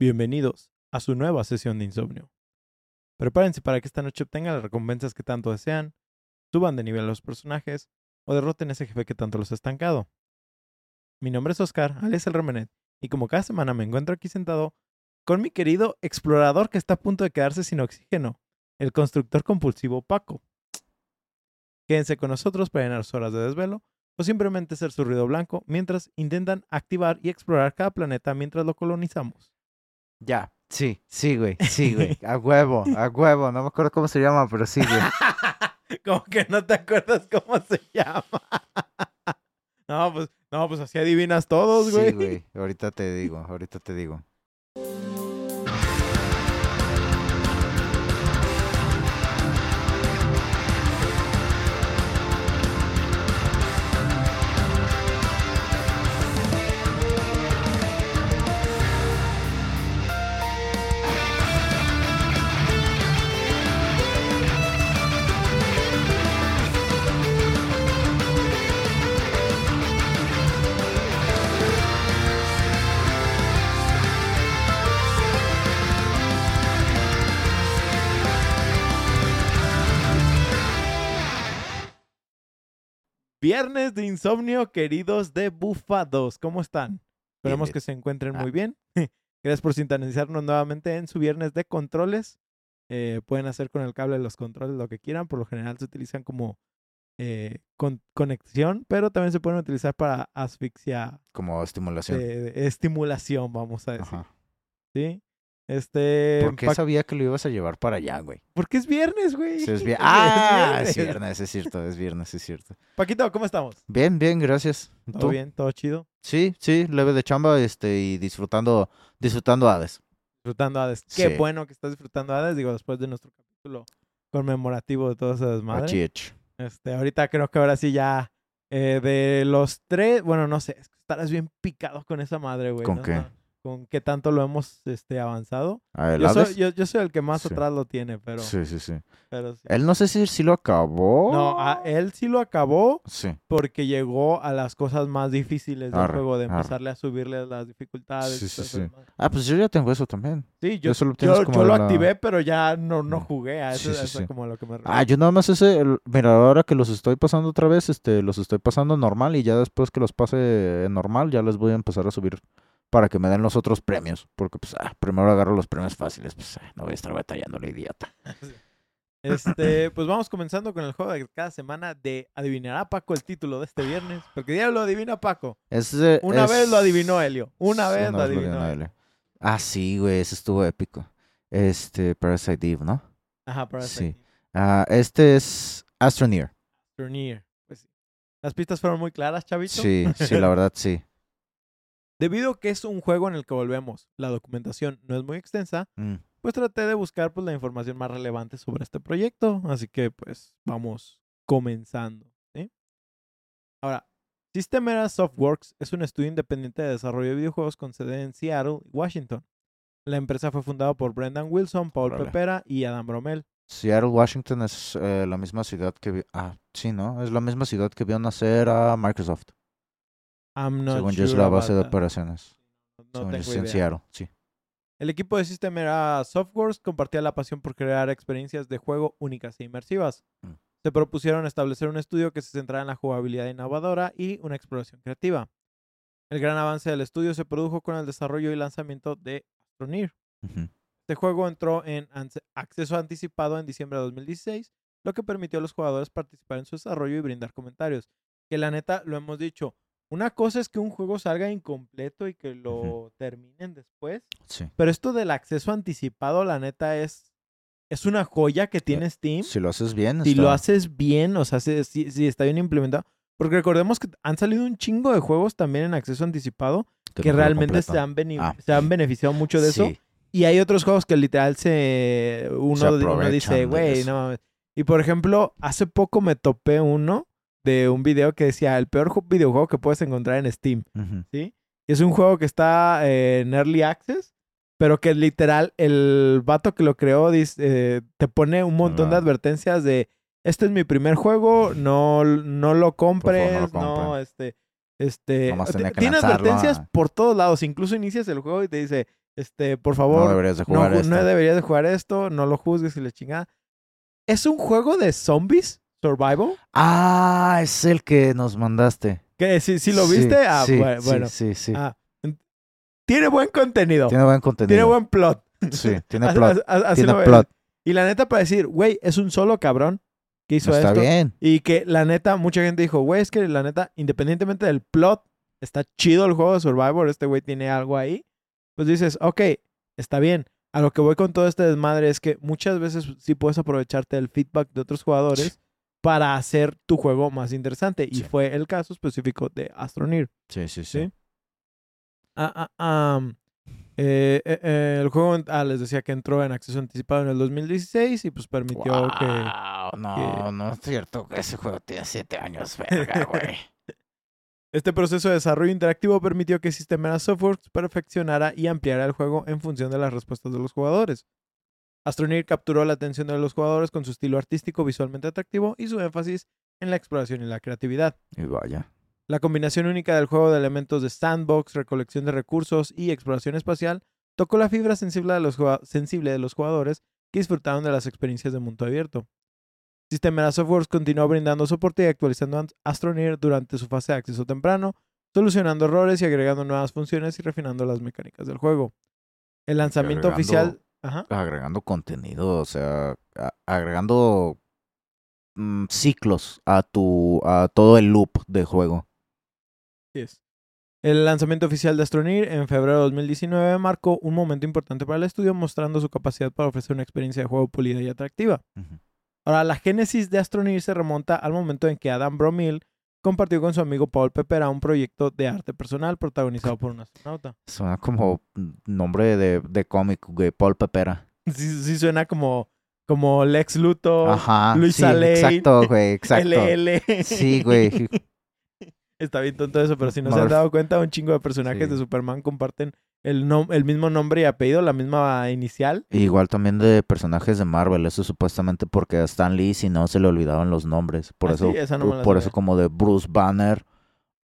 Bienvenidos a su nueva sesión de insomnio. Prepárense para que esta noche obtengan las recompensas que tanto desean, suban de nivel a los personajes o derroten a ese jefe que tanto los ha estancado. Mi nombre es Oscar, alias el Remenet, y como cada semana me encuentro aquí sentado con mi querido explorador que está a punto de quedarse sin oxígeno, el constructor compulsivo Paco. Quédense con nosotros para llenar sus horas de desvelo o simplemente ser su ruido blanco mientras intentan activar y explorar cada planeta mientras lo colonizamos. Ya, sí, sí, güey, sí, güey. A huevo, a huevo. No me acuerdo cómo se llama, pero sí, güey. Como que no te acuerdas cómo se llama. No, pues, no, pues así adivinas todos, güey. Sí, güey. Ahorita te digo, ahorita te digo. Viernes de insomnio, queridos de Bufados. ¿Cómo están? Esperemos que se encuentren Ah. muy bien. Gracias por sintonizarnos nuevamente en su viernes de controles. Eh, pueden hacer con el cable de los controles lo que quieran. Por lo general se utilizan como eh, con- conexión, pero también se pueden utilizar para asfixia, Como estimulación. estimulación, vamos a decir. Ajá. ¿Sí? Este, ¿Por qué pa- sabía que lo ibas a llevar para allá, güey? porque es viernes, güey. Sí, es. Ah, viernes. es viernes, es cierto, es viernes, es cierto. Paquito, ¿cómo estamos? Bien, bien, gracias. ¿Todo ¿Tú? bien? ¿Todo chido? Sí, sí, leve de chamba, este, y disfrutando, disfrutando Hades. disfrutando Hades. Qué Sí. bueno que estás disfrutando Hades, digo, después de nuestro capítulo conmemorativo de todo ese desmadre. Achich. Este, ahorita creo que ahora sí ya eh, de los tres, bueno, no sé, estarás bien picado con esa madre, güey. ¿Con ¿no? qué? Con qué tanto lo hemos este, avanzado. Ah, ¿el Yo soy, yo, yo soy el que más Sí. atrás lo tiene, pero, Sí, sí, sí. pero sí. Él no sé si, si lo acabó. No, a él sí lo acabó Sí. porque llegó a las cosas más difíciles del Arre, juego, de arre. empezarle a subirle las dificultades. Sí, sí, sí. Ah, pues yo ya tengo eso también. Sí, yo, Eso lo yo, como yo lo activé, pero ya no, no jugué. A eso, Sí, sí, eso es sí. como lo que me Ah, yo nada más ese, el- mira, ahora que los estoy pasando otra vez, este, los estoy pasando normal y ya después que los pase normal, ya les voy a empezar a subir para que me den los otros premios, porque pues ah, primero agarro los premios fáciles, pues ah, no voy a estar batallando la idiota. Este, pues vamos comenzando con el juego de cada semana de adivinará Paco el título de este viernes. Porque ya lo adivina Paco. Ese Una es- vez lo adivinó Helio. Una vez una lo vez adivinó. Helio. Ah, sí, güey, ese estuvo épico. Este, Parasite Eve, ¿no? Ajá, para Sí. Ah, este es Astroneer. Turnier. Pues sí. Las pistas fueron muy claras, chavito. Sí, sí, la verdad, sí. Debido a que es un juego en el que volvemos, la documentación no es muy extensa, Mm, pues traté de buscar pues, la información más relevante sobre este proyecto. Así que pues vamos comenzando. ¿sí? Ahora, Systemera Softworks es un estudio independiente de desarrollo de videojuegos con sede en Seattle, Washington. La empresa fue fundada por Brendan Wilson, Paul. Pepera y Adam Bromell. Seattle, Washington es eh, la misma ciudad que vi- Ah, sí, ¿no? Es la misma ciudad que vio nacer a Microsoft. I'm not según yo es la base de that. operaciones. No según yo tengo es en idea. Seattle, sí. El equipo de Systemera Softworks compartía la pasión por crear experiencias de juego únicas e inmersivas. Mm. Se propusieron establecer un estudio que se centrara en la jugabilidad innovadora y una exploración creativa. El gran avance del estudio se produjo con el desarrollo y lanzamiento de Astroneer. Este juego entró en acceso anticipado en diciembre de 2016, lo que permitió a los jugadores participar en su desarrollo y brindar comentarios. Que la neta, lo hemos dicho, una cosa es que un juego salga incompleto y que lo terminen después, Sí. pero esto del acceso anticipado, la neta, es, es una joya que tiene Steam. Si lo haces bien, Si lo haces bien, o sea, si, si- si está bien implementado. Porque recordemos que han salido un chingo de juegos también en acceso anticipado que, realmente se han, Ah. se han beneficiado mucho de eso. Sí. Y hay otros juegos que literal se. Uno, Se uno dice, güey, eso. no mames. Y por ejemplo, hace poco me topé uno de un video que decía el peor ju- videojuego que puedes encontrar en Steam. Ujú. ¿sí? Es un juego que está eh, en Early Access, pero que literal el vato que lo creó dice, eh, te pone un montón de Ah. advertencias de este es mi primer juego, no, no lo compres, no, compren. este, este, Nomás ti- tenía que tiene advertencias ah. por todos lados, incluso inicias el juego y te dice, Este, por No favor, deberías de no, jugar ju- esto. no deberías de jugar esto, no lo juzgues y le chingada. Es un juego de zombies, survival. Ah, es el que nos mandaste. Que si, si lo Sí, viste, ah, sí, bueno, sí, bueno. Sí, sí. Ah, en- tiene buen contenido. Tiene buen contenido. Tiene buen plot. Sí, tiene plot. así- así Tiene plot. Y la neta, para decir, güey, es un solo cabrón que hizo Está esto. bien. Y que la neta, mucha gente dijo, güey, es que la neta, independientemente del plot, está chido el juego de Survivor, este güey tiene algo ahí. Pues dices, ok, está bien. A lo que voy con todo este desmadre es que muchas veces sí puedes aprovecharte del feedback de otros jugadores para hacer tu juego más interesante. Y Sí. fue el caso específico de Astroneer. Sí, sí, Sí. sí. Ah, ah, eh, eh, eh, el juego, ah, les decía que entró en acceso anticipado en el 2016 y pues permitió que... Guau, no, que- no es cierto que ese juego tiene siete años, verga, güey. Este proceso de desarrollo interactivo permitió que Systemera Softworks perfeccionara y ampliara el juego en función de las respuestas de los jugadores. Astroneer capturó la atención de los jugadores con su estilo artístico visualmente atractivo y su énfasis en la exploración y la creatividad. Y vaya. La combinación única del juego de elementos de sandbox, recolección de recursos y exploración espacial tocó la fibra sensible de los, jugua- sensible de los jugadores que disfrutaron de las experiencias de mundo abierto. Systemera Softworks continuó brindando soporte y actualizando Astroneer durante su fase de acceso temprano, solucionando errores y agregando nuevas funciones y refinando las mecánicas del juego. El lanzamiento oficial... Ajá. Agregando contenido, o sea, agregando mm, ciclos a tu, a todo el loop de juego. Es. El lanzamiento oficial de Astroneer en febrero de 2019 marcó un momento importante para el estudio, mostrando su capacidad para ofrecer una experiencia de juego pulida y atractiva. Ahora, la génesis de Astroneer se remonta al momento en que Adam Bromil compartió con su amigo Paul Pepera un proyecto de arte personal protagonizado por un astronauta. Suena como nombre de, de cómic, güey, Paul Pepera. Sí, sí suena como, como Lex Luthor, Ajá. Luisa sí, Exacto, güey, exacto. LL. Sí, güey. Está bien tonto eso, pero si no se han dado cuenta, un chingo de personajes Sí. de Superman comparten el, nom- el mismo nombre y apellido, la misma inicial. Igual también de personajes de Marvel, eso supuestamente porque a Stan Lee si no se le olvidaban los nombres. Por Ah, eso, sí, no por eso como de Bruce Banner,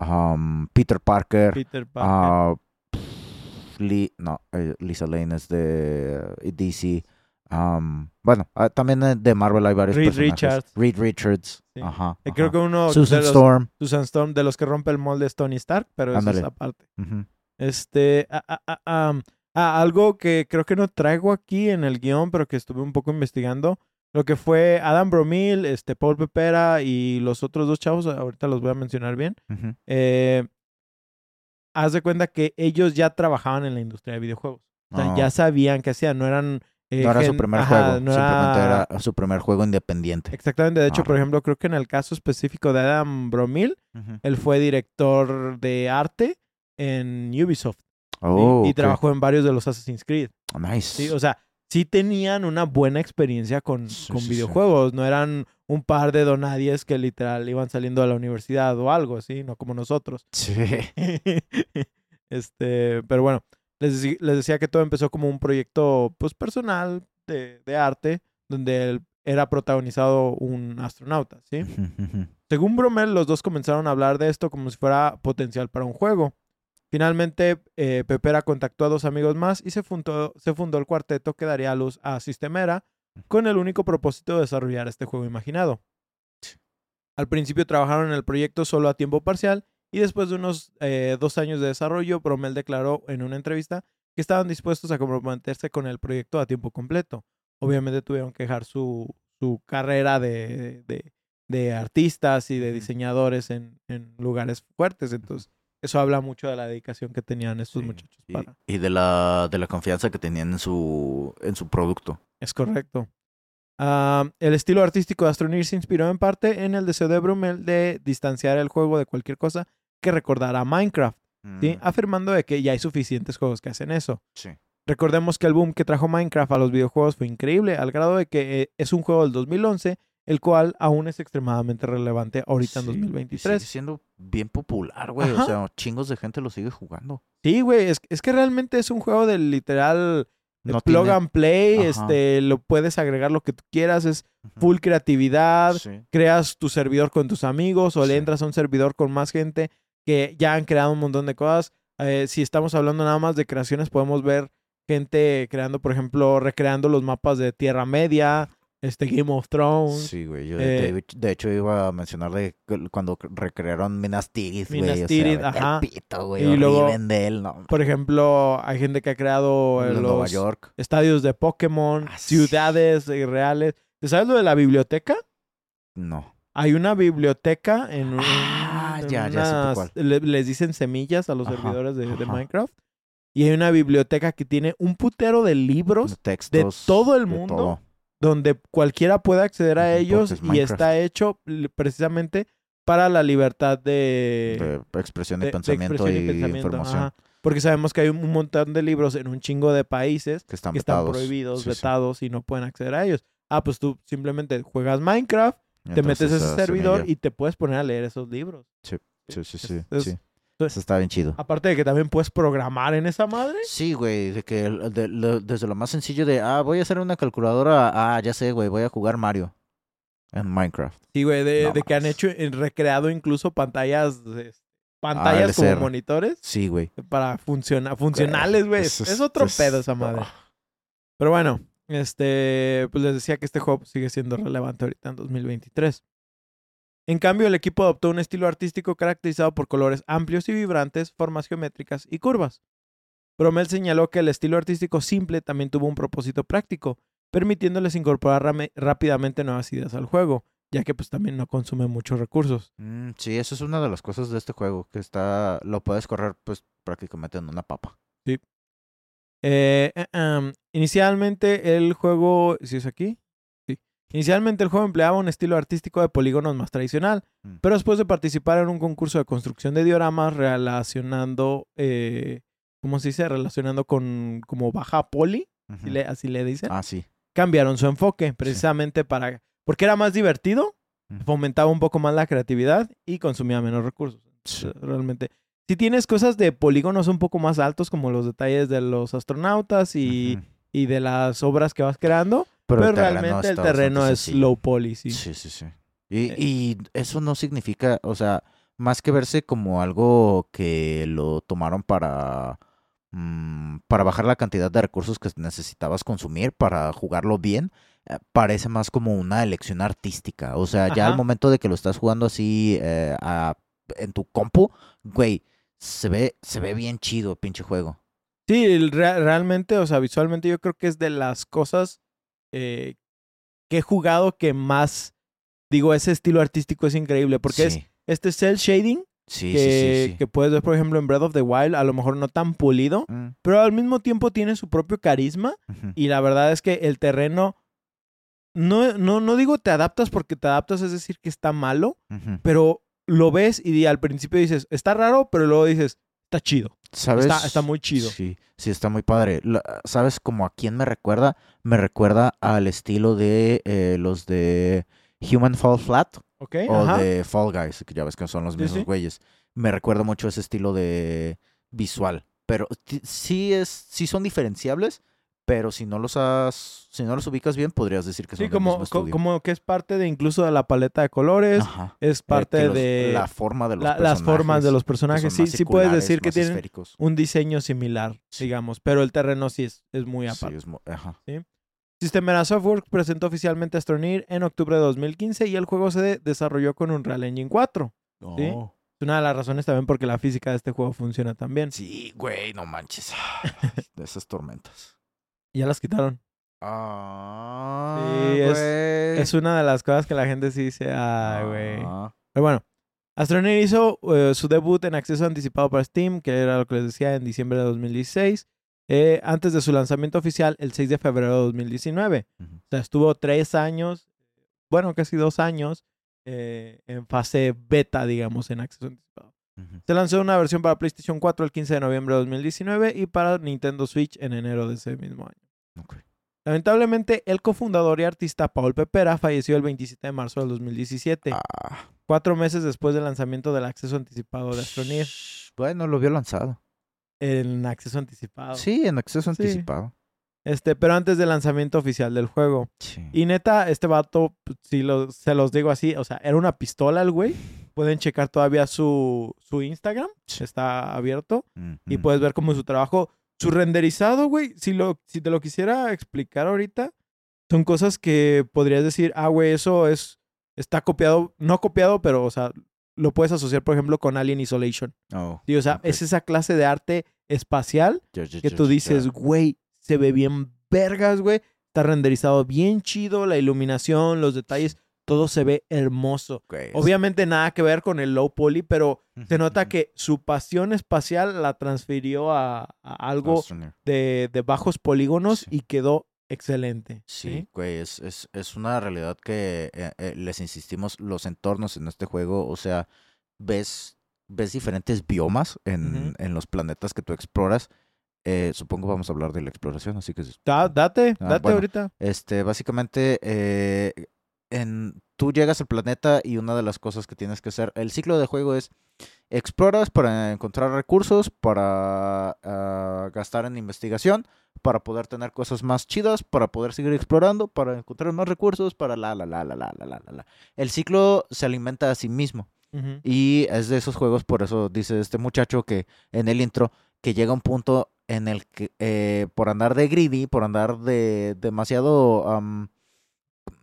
um, Peter Parker, Peter Parker. ah, pff, Lee, no, eh, Lisa Lane es de eh, DC. Um, bueno, ah, también de- Marvel hay varios Reed personajes. Richards. Reed Richards. Sí. Ajá, Creo que uno Susan de los, Storm. Susan Storm, de los que rompe el molde es Tony Stark, pero eso Ándale. es aparte. Ujú. Este, ah, ah, ah, ah, algo que creo que no traigo aquí en el guion, pero que estuve un poco investigando, lo que fue Adam Bromil, este, Paul Pepera y los otros dos chavos, ahorita los voy a mencionar bien. Eh, haz de cuenta que ellos ya trabajaban en la industria de videojuegos. O sea, ya sabían qué hacían, no eran... eh, No era su primer ajá, juego, no simplemente era- era su primer juego independiente. Exactamente, de hecho, por ejemplo, creo que en el caso específico de Adam Bromil, él fue director de arte en Ubisoft ¿sí? Oh, y ok. trabajó en varios de los Assassin's Creed. Nice. ¿sí? O sea, sí tenían una buena experiencia con, Sí, con sí, sí. videojuegos, no eran un par de donadies que literal iban saliendo de la universidad o algo así, no como nosotros. Sí. este, pero bueno, les, decía que todo empezó como un proyecto pues personal de, de arte, donde él era protagonizado un astronauta, ¿sí? Según Bromel, los dos comenzaron a hablar de esto como si fuera potencial para un juego. Finalmente, eh, Pepera contactó a dos amigos más y se fundó, se fundó el cuarteto que daría a luz a Systemera con el único propósito de desarrollar este juego imaginado. Al principio trabajaron en el proyecto solo a tiempo parcial y después de unos eh, dos años de desarrollo, Bromel declaró en una entrevista que estaban dispuestos a comprometerse con el proyecto a tiempo completo. Obviamente tuvieron que dejar su, su carrera de, de- de artistas y de diseñadores en, en lugares fuertes. Entonces, eso habla mucho de la dedicación que tenían estos Sí, muchachos y, para. y de la de la confianza que tenían en su en su producto. Es correcto. Ah, el estilo artístico de Astroneer se inspiró en parte en el deseo de Brumel de distanciar el juego de cualquier cosa que recordara a Minecraft, ¿sí? Mm, afirmando de que ya hay suficientes juegos que hacen eso. sí. Recordemos que el boom que trajo Minecraft a los videojuegos fue increíble, al grado de que eh, es un juego del 2011, el cual aún es extremadamente relevante ahorita en Sí, y 2023. Sigue siendo bien popular, güey. O sea, chingos de gente lo sigue jugando. Sí, güey, es, es que realmente es un juego del literal de No plug tiene- and play, Ajá. este, lo puedes agregar lo que tú quieras, es full creatividad, Sí. creas tu servidor con tus amigos o le entras a un servidor con más gente que ya han creado un montón de cosas. Eh, si estamos hablando nada más de creaciones, podemos ver gente creando, por ejemplo, recreando los mapas de Tierra Media, este Game of Thrones. Sí, güey. Yo, Eh, de, de hecho, iba a mencionar de que cuando recrearon Minas Tirith, güey. Minas o sea, Tirith, vete al ajá. pito, güey. Y luego, en él, no. Por ejemplo, hay gente que ha creado eh, Los Nueva York. estadios de Pokémon, Ah, sí. ciudades eh, reales. ¿Te sabes lo de la biblioteca? No. Hay una biblioteca en, un- Ah, en ya, ya sé unas- cuál. le- les dicen semillas a los Ajá, servidores de, de. Minecraft. Y hay una biblioteca que tiene un putero de libros Textos. todo el de mundo. todo. donde cualquiera puede acceder a ellos y Minecraft. está hecho precisamente para la libertad de, De expresión de, de- de pensamiento expresión y, pensamiento, información. ajá. Porque sabemos que hay un montón de libros en un chingo de países Que están que están vetados. prohibidos, Sí, sí. vetados y no pueden acceder a ellos. Ah, pues tú simplemente juegas Minecraft, te metes a ese servidor y te puedes poner a leer esos libros. Sí, sí, sí. Sí, es- sí. es- Eso está bien chido. Aparte de que también puedes programar en esa madre. Sí, güey, de que de- desde lo más sencillo de, ah, voy a hacer una calculadora, ah, ya sé, güey, voy a jugar Mario en Minecraft. Sí, güey, de, No que han hecho, eh, recreado incluso pantallas, pantallas como monitores Sí, güey. para funcionar, funcionales, güey. Es, otro es- pedo esa madre. Pero bueno, este, pues les decía que este juego sigue siendo relevante ahorita en 2023. En cambio, el equipo adoptó un estilo artístico caracterizado por colores amplios y vibrantes, formas geométricas y curvas. Bromel señaló que el estilo artístico simple también tuvo un propósito práctico, permitiéndoles incorporar rápidamente nuevas ideas al juego, ya que pues también no consume muchos recursos. Mm, sí, eso es una de las cosas de este juego, que está, lo puedes correr pues prácticamente en una papa. Eh, eh, em, inicialmente el juego, ¿sí es aquí? Sí. Inicialmente el juego empleaba un estilo artístico de polígonos más tradicional, Mm. pero después de participar en un concurso de construcción de dioramas relacionando, eh, ¿cómo se dice? Relacionando con como baja poli, así le, así le dicen, Ah, sí. cambiaron su enfoque precisamente para, porque era más divertido, Ujú. fomentaba un poco más la creatividad y consumía menos recursos. Sí. Eh, Realmente. Si tienes cosas de polígonos un poco más altos, como los detalles de los astronautas y, y de las obras que vas creando, pero, el realmente el terreno es sencillo. low poly, sí. Sí, sí, sí. Y, Eh. y eso no significa, o sea, más que verse como algo que lo tomaron para, mm, para bajar la cantidad de recursos que necesitabas consumir para jugarlo bien, eh, parece más como una elección artística. O sea, ya al momento de que lo estás jugando así eh, a- en tu compu, güey, se ve, se ve bien chido, pinche juego. Sí, realmente, o sea, visualmente yo creo que es de las cosas eh, que he jugado que más, digo, ese estilo artístico es increíble, porque es este cel shading sí, que, sí, que puedes ver, por ejemplo, en Breath of the Wild, a lo mejor no tan pulido, Mm, pero al mismo tiempo tiene su propio carisma Y la verdad es que el terreno, no, no, no digo te adaptas porque te adaptas, es decir, que está malo, pero lo ves y al principio dices, está raro, pero luego dices, está chido. ¿Sabes? Está, está muy chido. Sí, sí, está muy padre. La- ¿Sabes como a quién me recuerda? Me recuerda al estilo de eh, los de Human Fall Flat ¿Ok? o Ajá. de Fall Guys, que ya ves que son los mismos sí. güeyes. Me recuerda mucho ese estilo de visual. Pero sí es, sí son diferenciables, pero si no los has, si no los ubicas bien, podrías decir que son Sí, del como, mismo co- estudio. como que es parte de incluso de la paleta de colores, Ajá. es Eh, parte los- de la forma de los la- las formas de personajes, los personajes. son Sí, sí puedes decir que tienen esféricos. un diseño similar, Sí. digamos, pero el terreno sí es, es muy Sí, aparte. es mu- ajá. Systemera Software presentó oficialmente Astroneer en octubre de 2015 y el juego se de- desarrolló con Unreal Engine 4. Sí. Oh. Es una de las razones también porque la física de este juego funciona tan bien. Sí, güey, no manches. De esas tormentas. Ya las quitaron. Ah, Sí, es- una de las cosas que la gente sí dice, ay, güey. Ah, Pero bueno, Astroneer hizo eh, su debut en acceso anticipado para Steam, que era lo que les decía en diciembre de 2016, eh, antes de su lanzamiento oficial el 6 de febrero de 2019. ujú. O sea, estuvo tres años, bueno, casi dos años, eh, en fase beta, digamos, en acceso anticipado. Se lanzó una versión para PlayStation 4 el 15 de noviembre de 2019 y para Nintendo Switch en enero de ese mismo año. Lamentablemente, el cofundador y artista Paul Pepera falleció el 27 de marzo del 2017, Ah, cuatro meses después del lanzamiento del acceso anticipado de Astroneer. Bueno, lo vio lanzado. En acceso anticipado. Sí, en acceso Sí. anticipado. Este, pero antes del lanzamiento oficial del juego. Sí. Y neta, este vato, pues, si lo, se los digo así, o sea, era una pistola el güey. Pueden checar todavía su, su Instagram, está abierto. Y puedes ver como su trabajo su renderizado, güey, si, lo, si te lo quisiera explicar ahorita, son cosas que podrías decir, ah, güey, eso es, está copiado, no copiado, pero, o sea, lo puedes asociar, por ejemplo, con Alien Isolation. Oh, Sí, o sea, es esa clase de arte espacial que tú dices, güey, se ve bien vergas, güey. Está renderizado bien chido, la iluminación, los detalles, todo se ve hermoso. Obviamente nada que ver con el low poly, pero se nota que su pasión espacial la transfirió a, a algo de, de bajos polígonos Sí. y quedó excelente. Sí, güey, es, es, es una realidad que eh, eh, les insistimos, los entornos en este juego, o sea, ves, ves diferentes biomas en, en los planetas que tú exploras. Eh, supongo vamos a hablar de la exploración, así que Da- date, Ah, date bueno. ahorita. Este, básicamente, eh, tú llegas al planeta y una de las cosas que tienes que hacer, el ciclo de juego es exploras para encontrar recursos, para ah, gastar en investigación, para poder tener cosas más chidas, para poder seguir explorando, para encontrar más recursos, para la, la, la, la, la, la, la, la. El ciclo se alimenta a sí mismo. Y es de esos juegos, por eso dice este muchacho que en el intro, que llega un punto en el que eh, por andar de greedy, por andar de demasiado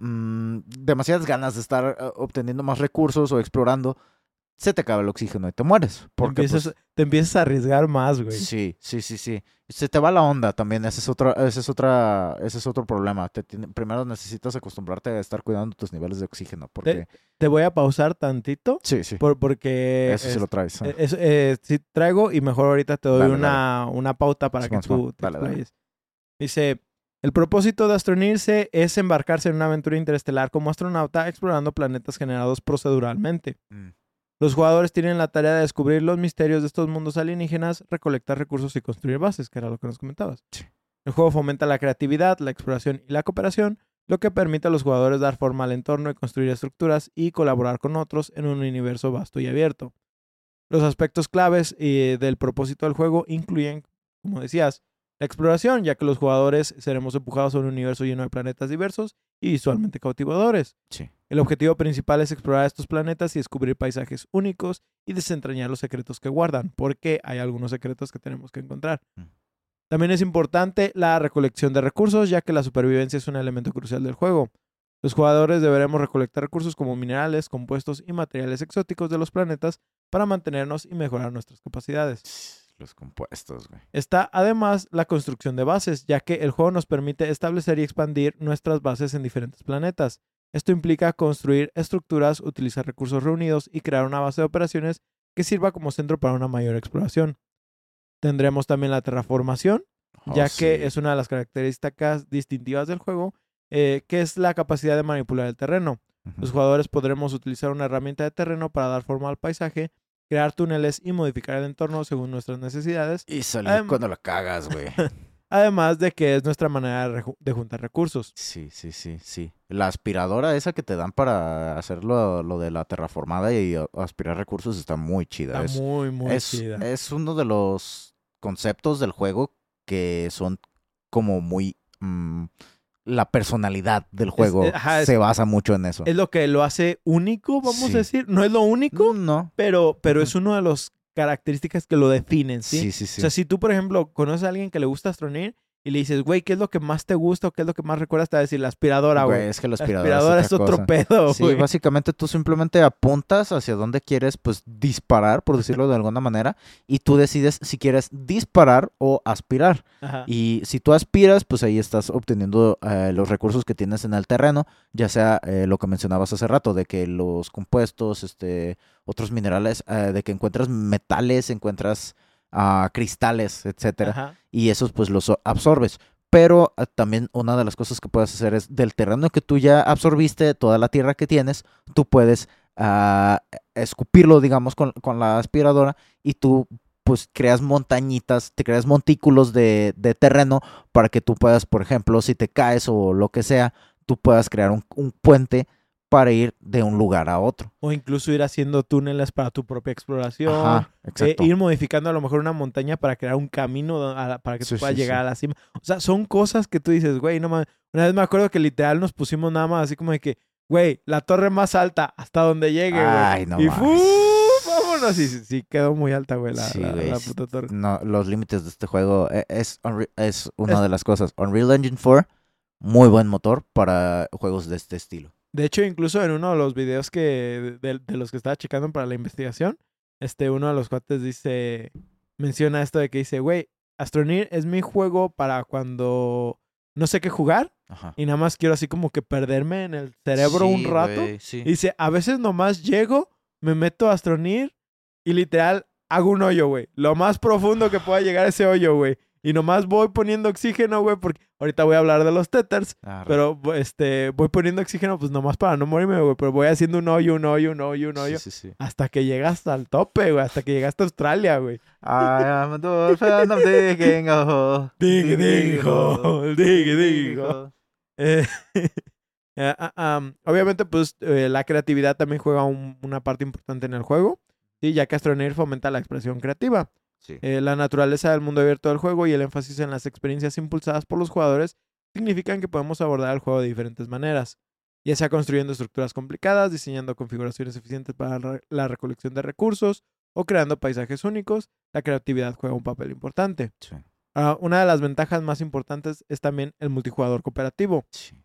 mm, demasiadas ganas de estar eh, obteniendo más recursos o explorando, se te acaba el oxígeno y te mueres. Te Porque empiezas, pues, te empiezas a arriesgar más, güey. sí, sí, sí, sí. Se te va la onda también, ese es otro, ese es otra, ese es otro problema. Te primero necesitas acostumbrarte a estar cuidando tus niveles de oxígeno, porque... Te voy a pausar tantito Sí, sí. por- porque... Eso sí lo traes. Eh, es- eh, sí traigo y mejor ahorita te doy Dale, una, una pauta para que tú te Dale. Dice, el propósito de astronirse es embarcarse en una aventura interestelar como astronauta explorando planetas generados proceduralmente. Mm. Los jugadores tienen la tarea de descubrir los misterios de estos mundos alienígenas, recolectar recursos y construir bases, que era lo que nos comentabas. Sí. El juego fomenta la creatividad, la exploración y la cooperación, lo que permite a los jugadores dar forma al entorno y construir estructuras y colaborar con otros en un universo vasto y abierto. Los aspectos claves eh, del propósito del juego incluyen, como decías, la exploración, ya que los jugadores seremos empujados a un universo lleno de planetas diversos y visualmente cautivadores. Sí. El objetivo principal es explorar estos planetas y descubrir paisajes únicos y desentrañar los secretos que guardan, porque hay algunos secretos que tenemos que encontrar. Mm. También es importante la recolección de recursos, ya que la supervivencia es un elemento crucial del juego. Los jugadores deberemos recolectar recursos como minerales, compuestos y materiales exóticos de los planetas para mantenernos y mejorar nuestras capacidades. Los compuestos, güey. Está además la construcción de bases, ya que el juego nos permite establecer y expandir nuestras bases en diferentes planetas. Esto implica construir estructuras, utilizar recursos reunidos y crear una base de operaciones que sirva como centro para una mayor exploración. Tendremos también la terraformación, Oh, ya sí. que es una de las características distintivas del juego, eh, que es la capacidad de manipular el terreno. Los jugadores podremos utilizar una herramienta de terreno para dar forma al paisaje, crear túneles y modificar el entorno según nuestras necesidades, Y salir Adem- cuando la cagas, güey. además de que es nuestra manera de, juntar recursos. Sí, sí, sí, sí. La aspiradora esa que te dan para hacer lo, lo de la terraformada y aspirar recursos está muy chida. Está es, muy, muy es, chida. es uno de los conceptos del juego que son como muy... mm, la personalidad del juego eh, ajá, es- se basa mucho en eso. Es lo que lo hace único, vamos Sí. a decir. No es lo único, Mm, no. pero, pero es una de las características que lo definen, ¿sí? Sí, sí, sí. O sea, si tú, por ejemplo, conoces a alguien que le gusta astronomía y le dices, güey, ¿qué es lo que más te gusta o qué es lo que más recuerdas? Te va a decir la aspiradora, Güey, es que la La aspiradora, aspiradora es, otro cosa. pedo, Sí, güey. básicamente tú simplemente apuntas hacia dónde quieres, pues, disparar, por decirlo de alguna manera, y tú decides si quieres disparar o aspirar. Ajá. Y si tú aspiras, pues ahí estás obteniendo eh, los recursos que tienes en el terreno, ya sea eh, lo que mencionabas hace rato, de que los compuestos, este, otros minerales, eh, de que encuentras metales, encuentras ah, cristales, etcétera Ajá. y esos pues los absorbes. Pero ah, también una de las cosas que puedes hacer es del terreno que tú ya absorbiste, toda la tierra que tienes, tú puedes ah, escupirlo, digamos, con, con la aspiradora y tú pues creas montañitas, te creas montículos de, de terreno para que tú puedas, por ejemplo, si te caes o lo que sea, tú puedas crear un, un puente para ir de un lugar a otro. O incluso ir haciendo túneles para tu propia exploración. Ajá, Eh, ir modificando a lo mejor una montaña para crear un camino la- para que tú puedas sí, llegar sí. a la cima. O sea, son cosas que tú dices, güey, no mames. Una vez me acuerdo que literal nos pusimos nada más así como de que, güey, la torre más alta hasta donde llegue, güey. Ay, no y mames. ¡fu! vámonos. no, sí, quedó muy alta, güey, la, Sí, la- güey, la es- puta torre. No, los límites de este juego e- es, Unre- es una Es- de las cosas. Unreal Engine 4, muy buen motor para juegos de este estilo. De hecho, incluso en uno de los videos que de, de los que estaba checando para la investigación, este uno de los cuates dice menciona esto de que dice, "Güey, Astroneer es mi juego para cuando no sé qué jugar Ajá. y nada más quiero así como que perderme en el cerebro un rato." sí. Y dice, "A veces nomás llego, me meto a Astroneer y literal hago un hoyo, güey. Lo más profundo que pueda llegar a ese hoyo, güey. Y nomás voy poniendo oxígeno, güey, porque ahorita voy a hablar de los tethers. Arre. Pero este, voy poniendo oxígeno, pues nomás para no morirme, güey. Pero voy haciendo un hoyo, un hoyo, un hoyo, un hoyo. sí, sí. Hasta que llegas al tope, güey. Hasta que llegaste a Australia, güey. A dolphin, I'm digging a hole. Dig, dig, hole, dig, dig, hole. Eh, ah, am, obviamente, pues eh, la creatividad también juega un- una parte importante en el juego. Sí, ya que Astroneer fomenta la expresión creativa. Sí. Eh, la naturaleza del mundo abierto del juego y el énfasis en las experiencias impulsadas por los jugadores significan que podemos abordar el juego de diferentes maneras, ya sea construyendo estructuras complicadas, diseñando configuraciones eficientes para la- recolección de recursos o creando paisajes únicos, la creatividad juega un papel importante. Sí, Ah, una de las ventajas más importantes es también el multijugador cooperativo, sí.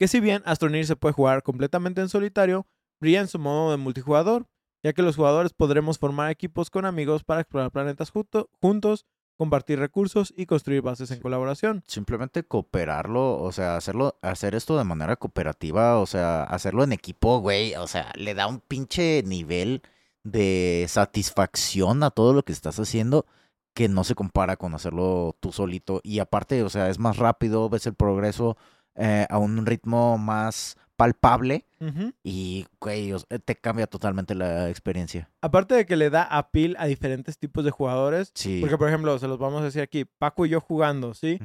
que si bien Astroneer se puede jugar completamente en solitario, brilla en su modo de multijugador, ya que los jugadores podremos formar equipos con amigos para explorar planetas junto- juntos, compartir recursos y construir bases en colaboración. Simplemente cooperarlo, o sea, hacerlo, hacer esto de manera cooperativa, o sea, hacerlo en equipo, güey, o sea, le da un pinche nivel de satisfacción a todo lo que estás haciendo que no se compara con hacerlo tú solito. Y aparte, o sea, es más rápido, ves el progreso eh, a un ritmo más palpable Ujú. y, güey, te cambia totalmente la experiencia. Aparte de que le da appeal a diferentes tipos de jugadores, Sí. porque por ejemplo, se los vamos a decir aquí, Paco y yo jugando, ¿sí?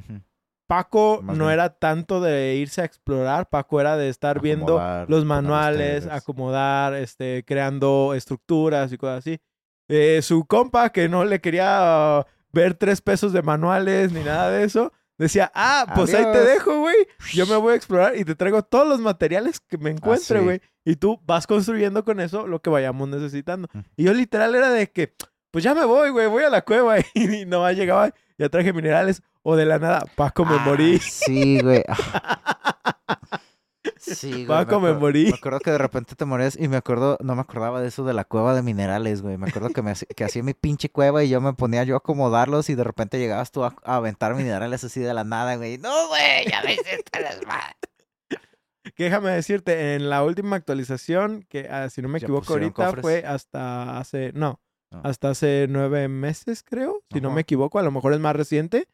Paco Más no bien. era tanto de irse a explorar, Paco era de estar viendo Acomodar, los manuales, acomodar, este, creando estructuras y cosas así. Eh, su compa, que no le quería uh, ver tres pesos de manuales ni nada de eso, decía, ah, pues ahí te dejo, güey. Yo me voy a explorar y te traigo todos los materiales que me encuentre, sí. güey. Y tú vas construyendo con eso lo que vayamos necesitando. Y yo literal era de que, pues ya me voy, güey, voy a la cueva. Y no llegaba, ya traje minerales. O de la nada, Paco, me Ah, morí. Sí, güey. Sí, güey. Paco, me morí. Me acuerdo que de repente te morías y me acuerdo, no me acordaba de eso de la cueva de minerales, güey. Me acuerdo que, me, hacía- que hacía mi pinche cueva y yo me ponía yo a acomodarlos y de repente llegabas tú a, a aventar minerales así de la nada, güey. No, güey, ya me hiciste desmadre. Que déjame decirte, en la última actualización, que ah, si no me Ya equivoco ahorita cofres. fue hasta hace, no, No. hasta hace nueve meses creo, si no me equivoco, a lo mejor es más reciente,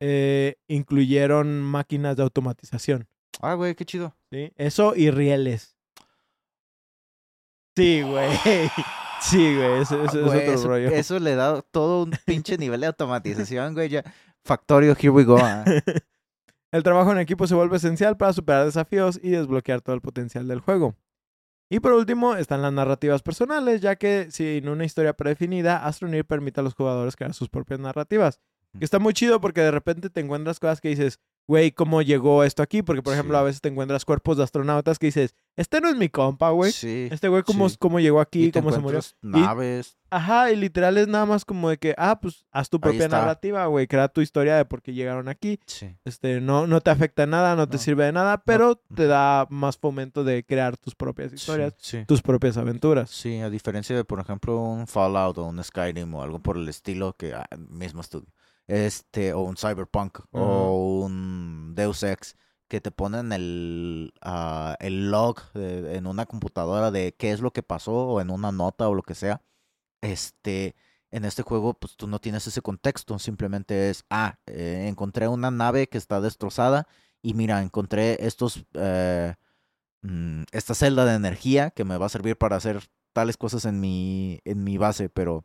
eh, incluyeron máquinas de automatización, Ah, güey, qué chido. ¿sí? Eso y rieles. Sí, güey. Sí, güey, eso, eso Güey, es otro eso, rollo. eso le da todo un pinche nivel de automatización, güey. Ya. Factorio, here we go. ah. El trabajo en equipo se vuelve esencial para superar desafíos y desbloquear todo el potencial del juego. Y por último están las narrativas personales, ya que sin una historia predefinida, Astroneer permite a los jugadores crear sus propias narrativas. Que está muy chido porque de repente te encuentras cosas que dices, güey, ¿cómo llegó esto aquí? Porque, por ejemplo, Sí. a veces te encuentras cuerpos de astronautas que dices, este no es mi compa, güey. Sí. Este güey, ¿cómo, sí. ¿cómo llegó Y aquí? ¿Cómo se murió? naves. Ajá, y literal es nada más como de que, ah, pues haz tu propia narrativa, güey. Crea tu historia de por qué llegaron aquí. Sí. Este, no, no te afecta nada, no te sirve de nada, pero te da más fomento de crear tus propias historias, tus propias aventuras. Sí, a diferencia de, por ejemplo, un Fallout o un Skyrim o algo por el estilo que ah, mismo estudio. Este, o un Cyberpunk o un Deus Ex que te ponen el, ah, el log de- en una computadora de qué es lo que pasó o en una nota o lo que sea. Este, en este juego, pues tú no tienes ese contexto, simplemente es, ah, eh, encontré una nave que está destrozada y mira, encontré estos, eh, mm, esta celda de energía que me va a servir para hacer tales cosas en mi, en mi base, pero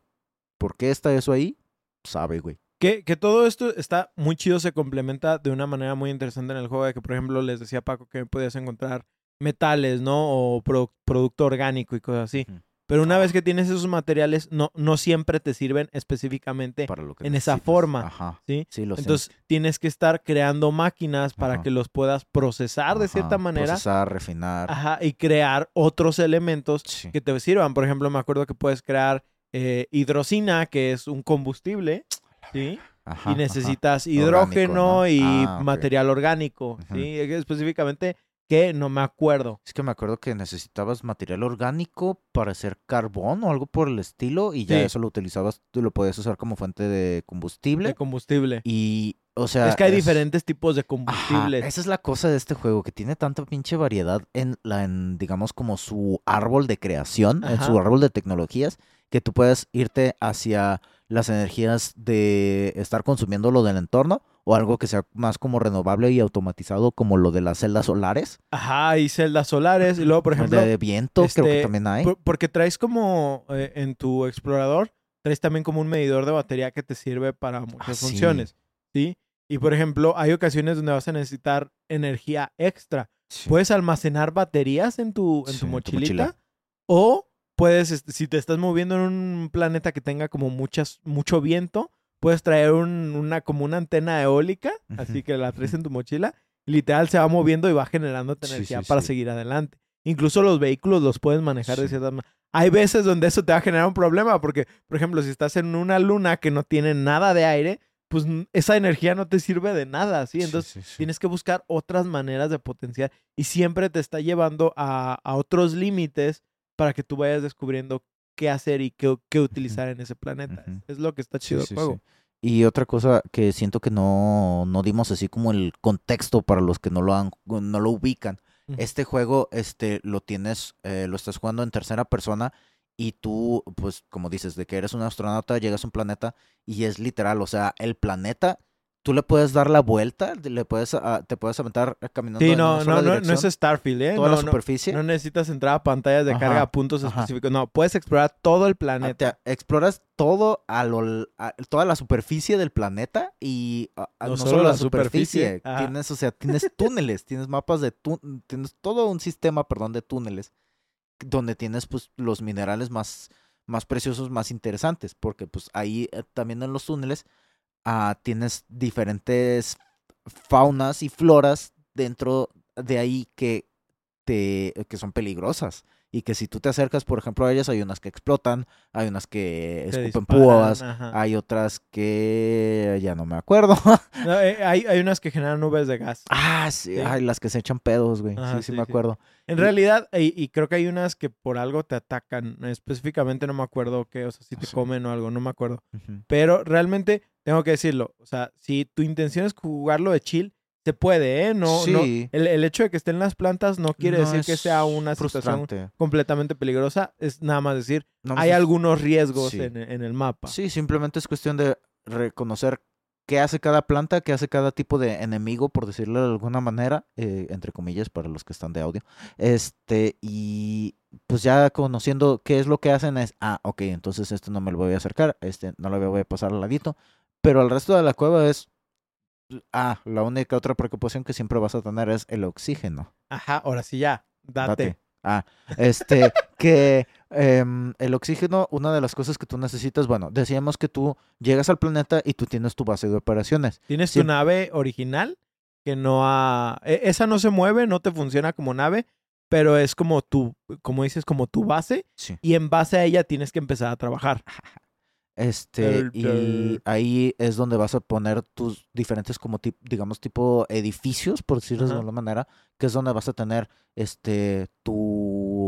¿por qué está eso ahí? Sabe, güey. Que, que todo esto está muy chido, se complementa de una manera muy interesante en el juego, de que por ejemplo les decía Paco que podías encontrar metales, ¿no? O pro- producto orgánico y cosas así. Ujú. Pero una vez que tienes esos materiales, no, no siempre te sirven específicamente Para lo que en esa necesitas. forma, Ajá. ¿sí? Sí, lo sé. Entonces tienes que estar creando máquinas para Ajá. que los puedas procesar de cierta Ajá, manera Procesar, refinar. ajá, y crear otros elementos Sí. que te sirvan. Por ejemplo, me acuerdo que puedes crear eh, hidrocina, que es un combustible, ¿sí? Ajá, y ajá. necesitas Orgánico, hidrógeno ¿no? y Ah, material orgánico. ¿sí? Específicamente, que no me acuerdo. Es que me acuerdo que necesitabas material orgánico para hacer carbón o algo por el estilo y ya Sí. eso lo utilizabas, tú lo podías usar como fuente de combustible De combustible. y, o sea... es que hay diferentes tipos de Ajá, combustibles. esa es la cosa de este juego, que tiene tanta pinche variedad en, la, en, digamos, como su árbol de creación, en su árbol de tecnologías, que tú puedes irte hacia las energías de estar consumiendo lo del entorno o algo que sea más como renovable y automatizado como lo de las celdas solares, Ajá, hay celdas solares y luego, por el ejemplo, de viento, creo que este, también hay. por- porque traes como eh, en tu explorador, traes también como un medidor de batería que te sirve para muchas Ah, sí. funciones, ¿sí? Y por ejemplo, hay ocasiones donde vas a necesitar energía extra. Sí. Puedes almacenar baterías en tu, en Sí, tu en tu mochilita mochila. o puedes, este, si te estás moviendo en un planeta que tenga como muchas, mucho viento, puedes traer un- una como una antena eólica, así que la traes en tu mochila y literal se va moviendo y va generando energía sí, para sí. seguir adelante. Incluso los vehículos los puedes manejar de cierta manera. Hay veces donde eso te va a generar un problema porque, por ejemplo, si estás en una luna que no tiene nada de aire, pues esa energía no te sirve de nada, ¿sí? Sí, Entonces sí, sí. tienes que buscar otras maneras de potenciar y siempre te está llevando a, a otros límites para que tú vayas descubriendo qué hacer y qué, qué utilizar en ese planeta. Es lo que está chido sí, el juego. sí. Y otra cosa que siento que no, no dimos así como el contexto para los que no lo han, no lo ubican. Este juego, este, lo tienes, eh, lo estás jugando en tercera persona y tú, pues, como dices, de que eres un astronauta, llegas a un planeta y es literal, o sea, el planeta, tú le puedes dar la vuelta, le puedes, ah, te puedes aventar caminando Sí, en no, una sola no, no, no es Starfield, ¿eh? toda no, la no- superficie. no necesitas entrar a pantallas de carga a puntos ajá. específicos. No, puedes explorar todo el planeta. te- exploras todo a lo, a- toda la superficie del planeta y No no, solo solo la la superficie, tienes, o sea, tienes túneles, tienes mapas de tú, tienes todo un sistema, perdón, de túneles donde tienes pues los minerales más más preciosos, más interesantes, porque pues ahí eh, también en los túneles ah, tienes diferentes faunas y floras dentro de ahí que te que son peligrosas y que si tú te acercas, por ejemplo, a ellas hay unas que explotan, hay unas que Te escupen disparan, púas, ajá. hay otras que ya no me acuerdo. No, eh, hay, hay unas que generan nubes de gas. ah, sí, Sí. ay, las que se echan pedos, güey. Ajá, sí, sí, sí, me acuerdo. En Y- realidad, y, y creo que hay unas que por algo te atacan. Específicamente no me acuerdo qué, o sea, si te Sí. comen o algo, no me acuerdo. Pero realmente, tengo que decirlo, o sea, si tu intención es jugarlo de chill, se puede, ¿eh? No, el, el hecho de que estén las plantas no quiere No decir que sea una situación frustrante. completamente peligrosa. Es nada más decir, No hay algunos riesgos Sí. en, en el mapa. Sí, simplemente es cuestión de reconocer qué hace cada planta, qué hace cada tipo de enemigo, por decirlo de alguna manera, eh, entre comillas, para los que están de audio. Este, y pues ya conociendo qué es lo que hacen es, ah, ok, entonces este no me lo voy a acercar, este no lo voy a pasar al ladito. Pero el resto de la cueva es, ah, la única otra preocupación que siempre vas a tener es el oxígeno. Ajá, ahora sí ya, date. Date. Ah, este, que em, el oxígeno, una de las cosas que tú necesitas, bueno, decíamos que tú llegas al planeta y tú tienes tu base de operaciones. Tienes Sí. tu nave original que no ha... e- Esa no se mueve, no te funciona como nave, pero es como tu, como dices, como tu base Sí. y en base a ella tienes que empezar a trabajar. Este, y ahí es donde vas a poner tus diferentes, como tip- digamos, tipo edificios, por decirlo de alguna manera, que es donde vas a tener este tu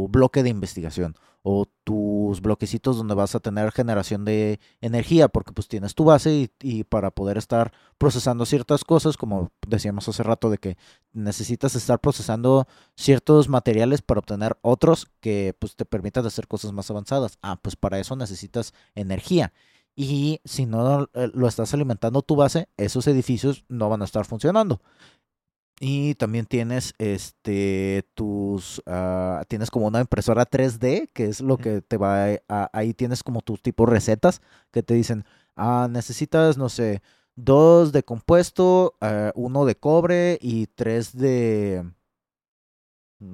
bloque de investigación o tus bloquecitos donde vas a tener generación de energía, porque pues tienes tu base y, y para poder estar procesando ciertas cosas, como decíamos hace rato, de que necesitas estar procesando ciertos materiales para obtener otros que pues te permitan hacer cosas más avanzadas. Ah, pues para eso necesitas energía. Y si no eh, lo estás alimentando tu base, esos edificios no van a estar funcionando. Y también tienes este tus ah, tienes como una impresora 3D, que es lo que te va a- ahí tienes como tus tipo recetas que te dicen, ah, necesitas, no sé, dos de compuesto, ah, uno de cobre y tres de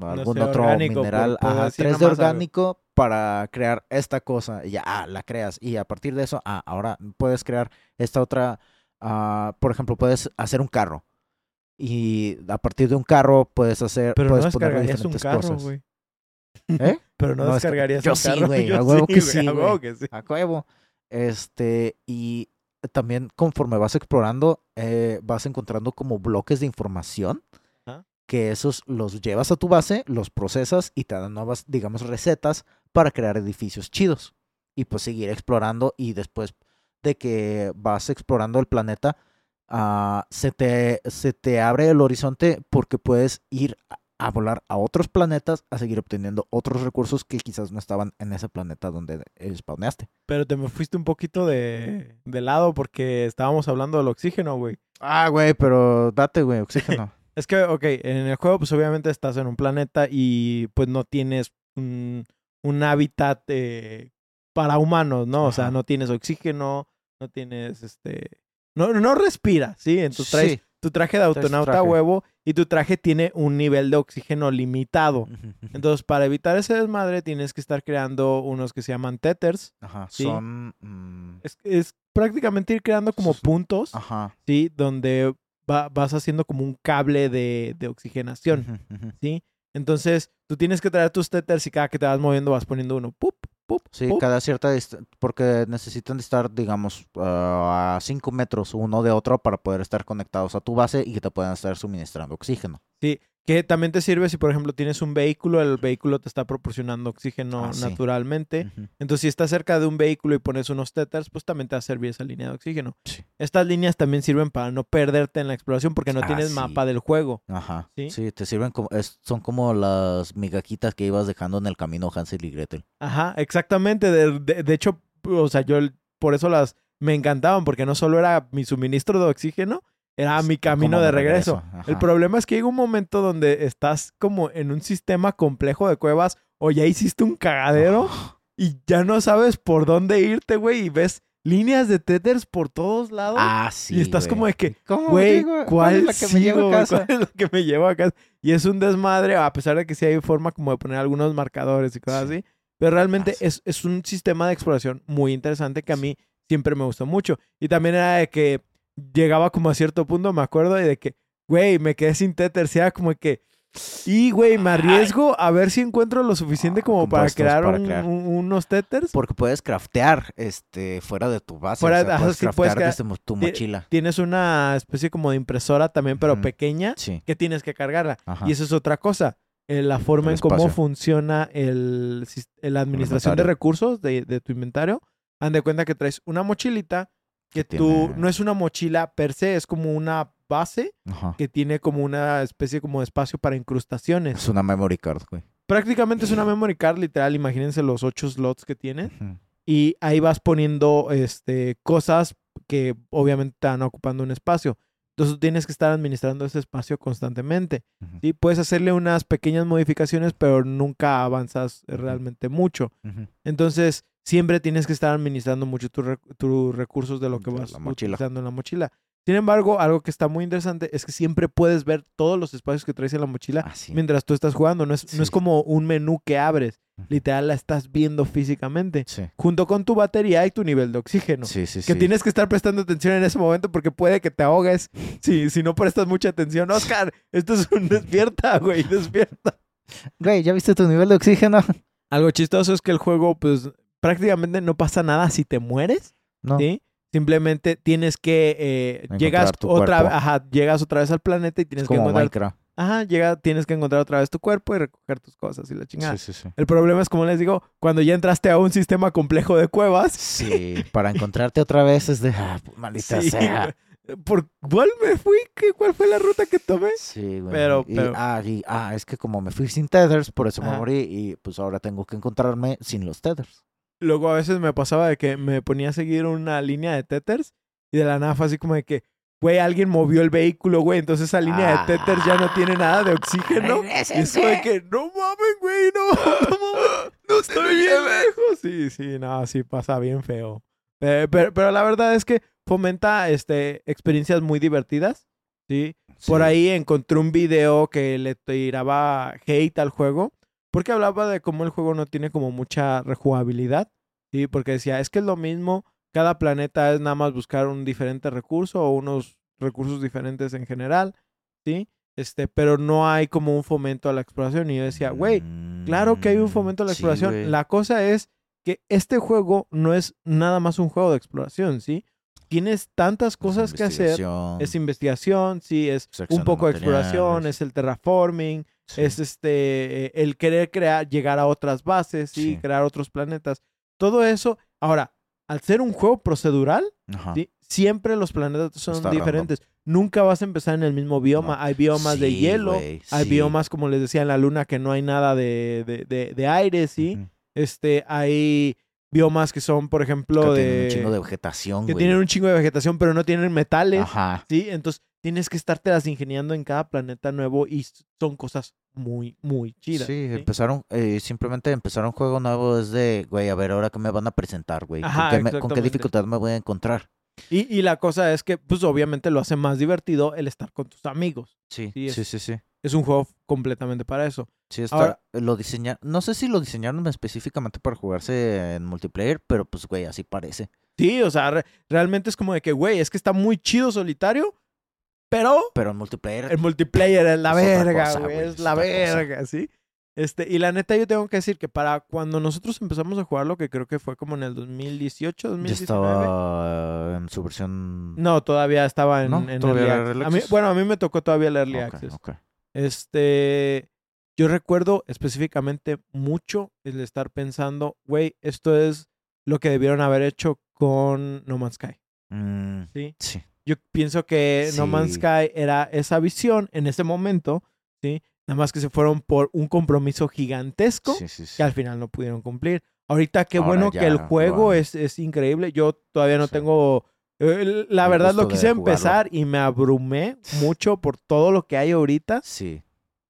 algún sé, otro orgánico, mineral, ajá, tres de algo. orgánico para crear esta cosa. Y ya, ah, la creas. Y a partir de eso, ah, ahora puedes crear esta otra, ah, por ejemplo, puedes hacer un carro. Y a partir de un carro puedes hacer, Pero no puedes ponerle un diferentes carro, cosas. güey. ¿Eh? Pero no, No, desca- descargarías yo un sí, carro. güey, Yo a huevo que güey, sí, a huevo que sí. A huevo. Este, y también conforme vas explorando, eh, vas encontrando como bloques de información. Que esos los llevas a tu base, los procesas y te dan nuevas, digamos, recetas para crear edificios chidos. Y pues seguir explorando y después de que vas explorando el planeta, ah, se, te, se te abre el horizonte porque puedes ir a, volar a otros planetas a seguir obteniendo otros recursos que quizás no estaban en ese planeta donde spawneaste. Pero te me fuiste un poquito de, de lado porque estábamos hablando del oxígeno, güey. Ah, güey, pero date, güey, oxígeno. Es que, ok, en el juego, pues obviamente estás en un planeta y pues no tienes un, un hábitat eh, para humanos, ¿no? O sea, no tienes oxígeno, no tienes este. No, no respiras, ¿sí? Entonces traes Sí. tu traje de autonauta traje. huevo y tu traje tiene un nivel de oxígeno limitado. Entonces, para evitar ese desmadre, tienes que estar creando unos que se llaman tethers. Ajá, sí. son... mm, Es, es prácticamente ir creando como puntos, Ajá. ¿sí? Donde va- vas haciendo como un cable de, de oxigenación. ¿sí? Entonces, tú tienes que traer tus tethers y cada que te vas moviendo vas poniendo uno. ¡Pup! Sí, cada cierta distancia, porque necesitan estar, digamos, ah, a 5 metros uno de otro para poder estar conectados a tu base y que te puedan estar suministrando oxígeno. Que también te sirve si, por ejemplo, tienes un vehículo, el vehículo te está proporcionando oxígeno Ah, sí. naturalmente. Entonces, si estás cerca de un vehículo y pones unos tethers, pues también te va a servir esa línea de oxígeno. Sí. Estas líneas también sirven para no perderte en la exploración porque no Ah, tienes sí. mapa del juego. Ajá. ¿Sí? Te sirven como, es- son como las migajitas que ibas dejando en el camino Hansel y Gretel. Ajá, exactamente. De, de- de hecho, o sea, yo por eso las me encantaban, porque no solo era mi suministro de oxígeno, era mi camino de de regreso. regreso, El problema es que llega un momento donde estás como en un sistema complejo de cuevas o ya hiciste un cagadero y ya no sabes por dónde irte, güey, y ves líneas de tethers por todos lados. Ah, sí. y estás güey. como de que, ¿Cómo, Güey, digo? ¿cuál, es la que me lleva a casa? ¿Cuál es lo que me lleva a casa? Y es un desmadre, a pesar de que sí hay forma como de poner algunos marcadores y cosas Sí. así. Pero realmente Ah, sí. es, es un sistema de exploración muy interesante que a mí siempre me gustó mucho. Y también era de que llegaba como a cierto punto, me acuerdo, y de que, güey, me quedé sin tether. Y era como que, y güey, me arriesgo a ver si encuentro lo suficiente Ah, como para crear, para un- crear. un- unos tethers. Porque puedes craftear este, fuera de tu base. Fuera o de- sea, puedes sí, craftear desde tu mochila. Tienes una especie como de impresora también, pero pequeña, Sí. que tienes que cargarla. Ajá. Y eso es otra cosa. eh, la forma en cómo funciona el, la administración de recursos de, de tu inventario. Han de cuenta que traes una mochilita que tú tiene- no es una mochila per se, es como una base Ajá. que tiene como una especie como de espacio para incrustaciones. Es una memory card, güey. Prácticamente es una memory card literal, imagínense los ocho slots que tiene Ujú. y ahí vas poniendo este cosas que obviamente están ocupando un espacio. Entonces tienes que estar administrando ese espacio constantemente. ¿sí? Puedes hacerle unas pequeñas modificaciones, pero nunca avanzas realmente mucho. Entonces, siempre tienes que estar administrando mucho tus re- tus recursos de lo que De vas utilizando en la mochila. Sin embargo, algo que está muy interesante es que siempre puedes ver todos los espacios que traes en la mochila Ah, sí. mientras tú estás jugando. No es, no es como un menú que abres. Literal, la estás viendo físicamente. Sí. Junto con tu batería y tu nivel de oxígeno. Sí, sí, Que sí. tienes que estar prestando atención en ese momento porque puede que te ahogues si, si no prestas mucha atención. Oscar, esto es un despierta, güey, despierta. Güey, ¿ya viste tu nivel de oxígeno? Algo chistoso es que el juego, pues, prácticamente no pasa nada si te mueres, No. ¿sí? Simplemente tienes que eh, llegas otra cuerpo. ajá, llegas otra vez al planeta y tienes Es que encontrar Minecraft. ajá, llega, tienes que encontrar otra vez tu cuerpo y recoger tus cosas y la chingada. Sí, sí, sí. El problema es como les digo, cuando ya entraste a un sistema complejo de cuevas, Sí, para encontrarte otra vez es de, ah, maldita sea. ¿por cuál me fui? ¿Qué, ¿Cuál fue la ruta que tomé? Sí, güey. Pero- y, pero- Ah, y- ah, es que como me fui sin tethers, por eso me morí y pues ahora tengo que encontrarme sin los tethers. Luego a veces me pasaba de que me ponía a seguir una línea de tethers y de la nada fue así como de que, güey, alguien movió el vehículo, güey, entonces esa línea de tethers ya no tiene nada de oxígeno. Y es como de que, no mames, güey, no, no mames, no estoy bien lejos. Sí, sí, no, sí pasa bien feo. Eh, pero, pero la verdad es que fomenta este, experiencias muy divertidas, ¿sí? Por Sí. ahí encontré un video que le tiraba hate al juego porque hablaba de cómo el juego no tiene como mucha rejugabilidad, ¿sí? Porque decía, es que es lo mismo, cada planeta es nada más buscar un diferente recurso o unos recursos diferentes en general, ¿sí? Este, pero no hay como un fomento a la exploración. Y yo decía, güey, claro que hay un fomento a la Mm, sí, exploración. la cosa es que este juego no es nada más un juego de exploración, ¿sí? Tienes tantas cosas que hacer. Es investigación, sí, es un poco de exploración, es el terraforming, sí. es este eh, el querer crear, llegar a otras bases, ¿sí? Sí. crear otros planetas. Todo eso. Ahora, al ser un juego procedural, siempre los planetas son Está random. diferentes. Nunca vas a empezar en el mismo bioma. No. Hay biomas de hielo, hay sí. biomas, como les decía en la luna, que no hay nada de, de, de- de aire, ¿sí? Este, hay biomas que son, por ejemplo, Que de, tienen un chingo de vegetación, que tienen un chingo de vegetación, pero no tienen metales. Ajá. ¿sí? Entonces tienes que estarte las ingeniando en cada planeta nuevo y son cosas muy, muy chidas. Sí, ¿sí? empezaron, eh, simplemente empezar un juego nuevo es de, güey, a ver, ahora qué me van a presentar, güey. ¿Con qué me- ¿Con qué exactamente. dificultad me voy a encontrar? Y, y la cosa es que, pues obviamente lo hace más divertido el estar con tus amigos. Sí, Sí, sí, es- sí, sí. Es un juego completamente para eso. Sí, está, Ahora- lo diseñaron, no sé si lo diseñaron específicamente para jugarse en multiplayer, pero pues, güey, así parece. Sí, o sea, re- realmente es como de que, güey, es que está muy chido solitario, pero Pero en multiplayer, el multiplayer es la Es verga, cosa, güey, es es la cosa. verga, ¿sí? Este, y la neta yo tengo que decir que para cuando nosotros empezamos a jugarlo, que creo que fue como en el 2018, ya 2019. estaba en su versión... No, todavía estaba en, ¿No? en ¿Todavía Early era Access. Early A mí- Access? bueno, a mí me tocó todavía el Early Access. Este, yo recuerdo específicamente mucho el estar pensando, güey, esto es lo que debieron haber hecho con No Man's Sky, Mm, ¿sí? sí. Yo pienso que No Man's. Sky era esa visión en ese momento, ¿sí? Nada más que se fueron por un compromiso gigantesco Sí, sí, sí. que al final no pudieron cumplir. Ahorita qué Ahora bueno que el juego es, es increíble. Yo todavía no tengo... eh, La El verdad lo quise empezar y me abrumé mucho por todo lo que hay ahorita. Sí.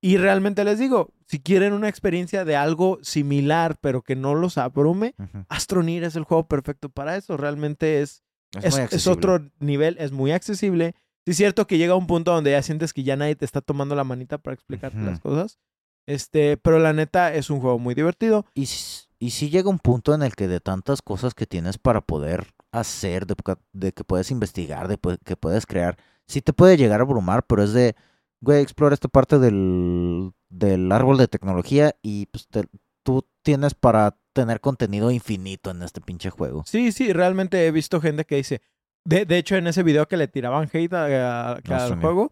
Y realmente les digo, si quieren una experiencia de algo similar pero que no los abrume, ujú. Astroneer es el juego perfecto para eso. Realmente es, Es, es, muy es accesible. otro nivel, es muy accesible. Sí es cierto que llega un punto donde ya sientes que ya nadie te está tomando la manita para explicarte las cosas. Este, pero la neta es un juego muy divertido. Y, y sí llega un punto en el que de tantas cosas que tienes para poder hacer, de, de que puedes investigar, de que puedes crear, sí te puede llegar a abrumar, pero es de, güey, explora esta parte del, del árbol de tecnología y pues te- tú tienes para tener contenido infinito en este pinche juego. Sí, sí, realmente he visto gente que dice. De, de hecho, en ese video que le tiraban hate a- a- al juego,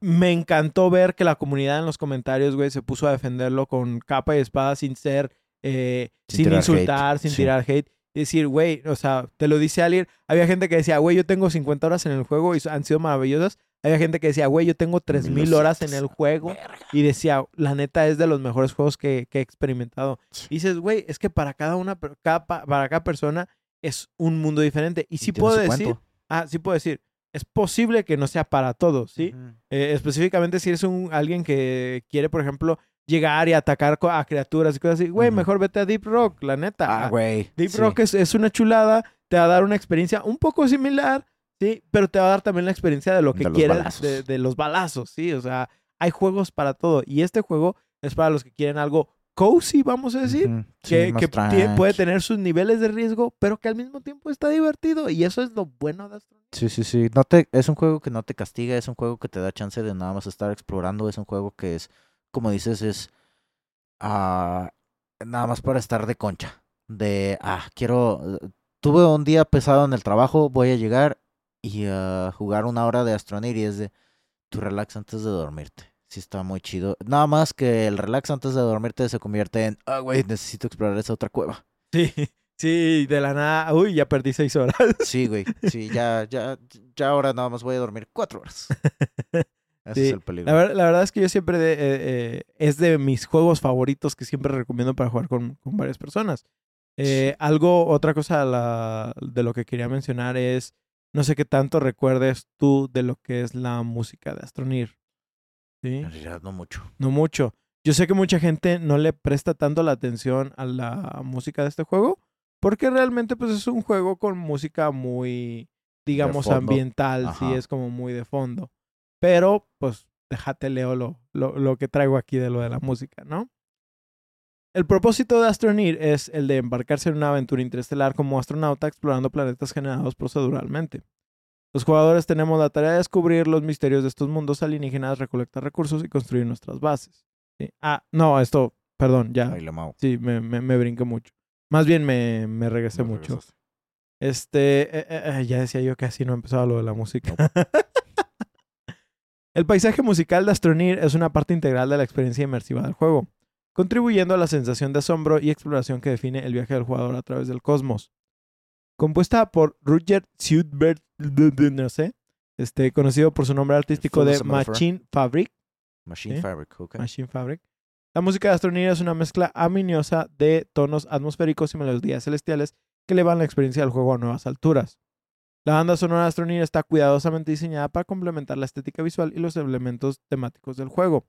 me encantó ver que la comunidad en los comentarios, güey, se puso a defenderlo con capa y espada sin ser, eh, Sin insultar, hate, sin sí. tirar hate. Y decir, güey, o sea, te lo dice alguien. Había gente que decía, güey, yo tengo 50 horas en el juego y han sido maravillosas. Había gente que decía, güey, yo tengo 3000 horas en el juego. Y decía, la neta es de los mejores juegos que, que he experimentado. Y dices, güey, es que para cada una, cada, pa- para cada persona es un mundo diferente. Y sí Tiene puedo decir, ah, sí puedo decir, es posible que no sea para todos, ¿sí? Ujú. Eh, específicamente si eres un, alguien que quiere, por ejemplo, llegar y atacar a criaturas y cosas así, güey, Ujú. mejor vete a Deep Rock, la neta. Ah, güey. Deep sí. Rock es, es una chulada, te va a dar una experiencia un poco similar, ¿sí? Pero te va a dar también la experiencia de lo que De quieres, de, de los balazos, ¿sí? O sea, hay juegos para todo. Y este juego es para los que quieren algo cozy, vamos a decir. Sí, que, puede tener sus niveles de riesgo, pero que al mismo tiempo está divertido. Y eso es lo bueno de Astro. Sí, sí, sí. No te, es un juego que no te castiga, es un juego que te da chance de nada más estar explorando, es un juego que es, como dices, es ah, nada más para estar de concha. De, ah, quiero, eh, tuve un día pesado en el trabajo, voy a llegar y a jugar una hora de Astroneer y es de, tu relax antes de dormirte. Sí está muy chido. Nada más que el relax antes de dormirte se convierte en, ah, güey, necesito explorar esa otra cueva. Sí, sí, de la nada, uy, ya perdí seis horas. Sí, güey. Sí, ya, ya, ya ahora nada más voy a dormir cuatro horas. Ese Sí, es el peligro. La, ver- la verdad es que yo siempre de- eh, eh, es de mis juegos favoritos que siempre recomiendo para jugar con, con varias personas. Eh, algo, otra cosa la- de lo que quería mencionar es, no sé qué tanto recuerdes tú de lo que es la música de Astroneer. ¿Sí? En realidad no mucho. No mucho. Yo sé que mucha gente no le presta tanto la atención a la música de este juego, porque realmente pues es un juego con música muy, digamos, ambiental, sí, Ajá. es como muy de fondo. Pero, pues, déjate leo lo, lo, lo que traigo aquí de lo de la música, ¿no? El propósito de Astroneer es el de embarcarse en una aventura interestelar como astronauta explorando planetas generados proceduralmente. Los jugadores tenemos la tarea de descubrir los misterios de estos mundos alienígenas, recolectar recursos y construir nuestras bases. Sí. Ah, no, esto, perdón, ya. Mao. Sí, me, me, me brinqué mucho. Más bien me, me regresé mucho. regresaste. Este, eh, eh, eh, ya decía yo que así no empezaba lo de la música. El paisaje musical de Astroneer es una parte integral de la experiencia inmersiva del juego, contribuyendo a la sensación de asombro y exploración que define el viaje del jugador a través del cosmos. Compuesta por Roger Sudbert, no sé, este, conocido por su nombre artístico de. Machine Fabric, Machine ¿Sí? Fabric, ok. Machine Fabric. La música de Astroneer es una mezcla armoniosa de tonos atmosféricos y melodías celestiales que elevan la experiencia del juego a nuevas alturas. La banda sonora de Astroneer está cuidadosamente diseñada para complementar la estética visual y los elementos temáticos del juego.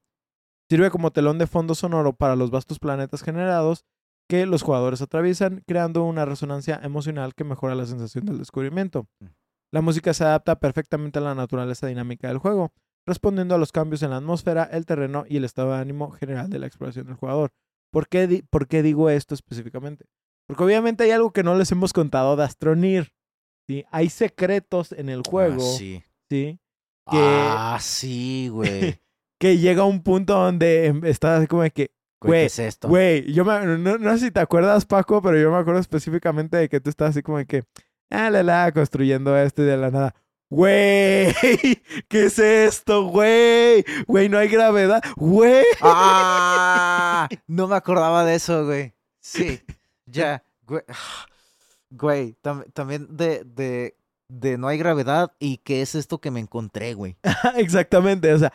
Sirve como telón de fondo sonoro para los vastos planetas generados que los jugadores atraviesan, creando una resonancia emocional que mejora la sensación del descubrimiento. Mm. La música se adapta perfectamente a la naturaleza dinámica del juego, respondiendo a los cambios en la atmósfera, el terreno y el estado de ánimo general de la exploración del jugador. ¿Por qué, di- por qué digo esto específicamente? Porque obviamente hay algo que no les hemos contado de Astroneer. ¿sí? Hay secretos en el juego. Ah, sí. ¿sí? que- Ah, sí, güey. Que llega un punto donde em, estás así como de que, Güey, ¿qué es esto? güey, yo me- no, no sé si te acuerdas, Paco, pero yo me acuerdo específicamente de que tú estás así como de que, ah, la, la, construyendo esto y de la nada. Güey, ¿qué es esto, güey? Güey, no hay gravedad. Güey. ¡Ah! No me acordaba de eso, güey. Sí, ya, güey. Güey, tam- también de, de, de no hay gravedad y qué es esto que me encontré, güey. Exactamente, o sea,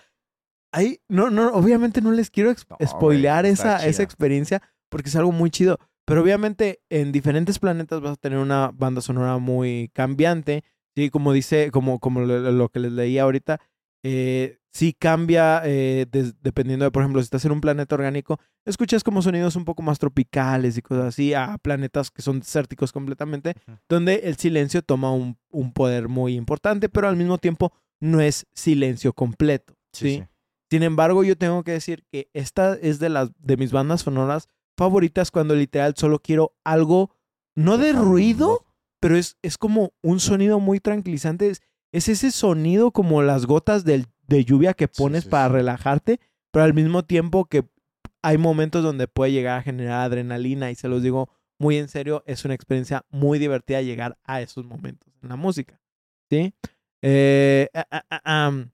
ahí, no, no, obviamente no les quiero No, spoilear esa, esa experiencia porque es algo muy chido. Pero obviamente en diferentes planetas vas a tener una banda sonora muy cambiante. Sí, como dice, como, como lo, lo que les leí ahorita, eh, sí cambia eh, dependiendo de, por ejemplo, si estás en un planeta orgánico, escuchas como sonidos un poco más tropicales y cosas así, a planetas que son desérticos completamente, donde el silencio toma un, un poder muy importante, pero al mismo tiempo no es silencio completo. ¿sí? Sin embargo, yo tengo que decir que esta es de las de mis bandas sonoras favoritas cuando literal solo quiero algo, no de ruido, pero es, es como un sonido muy tranquilizante. Es, es ese sonido como las gotas del- de lluvia que pones sí, para sí. relajarte, pero al mismo tiempo que hay momentos donde puede llegar a generar adrenalina y se los digo muy en serio, es una experiencia muy divertida llegar a esos momentos en la música. ¿Sí? Eh, ah, ah, ah,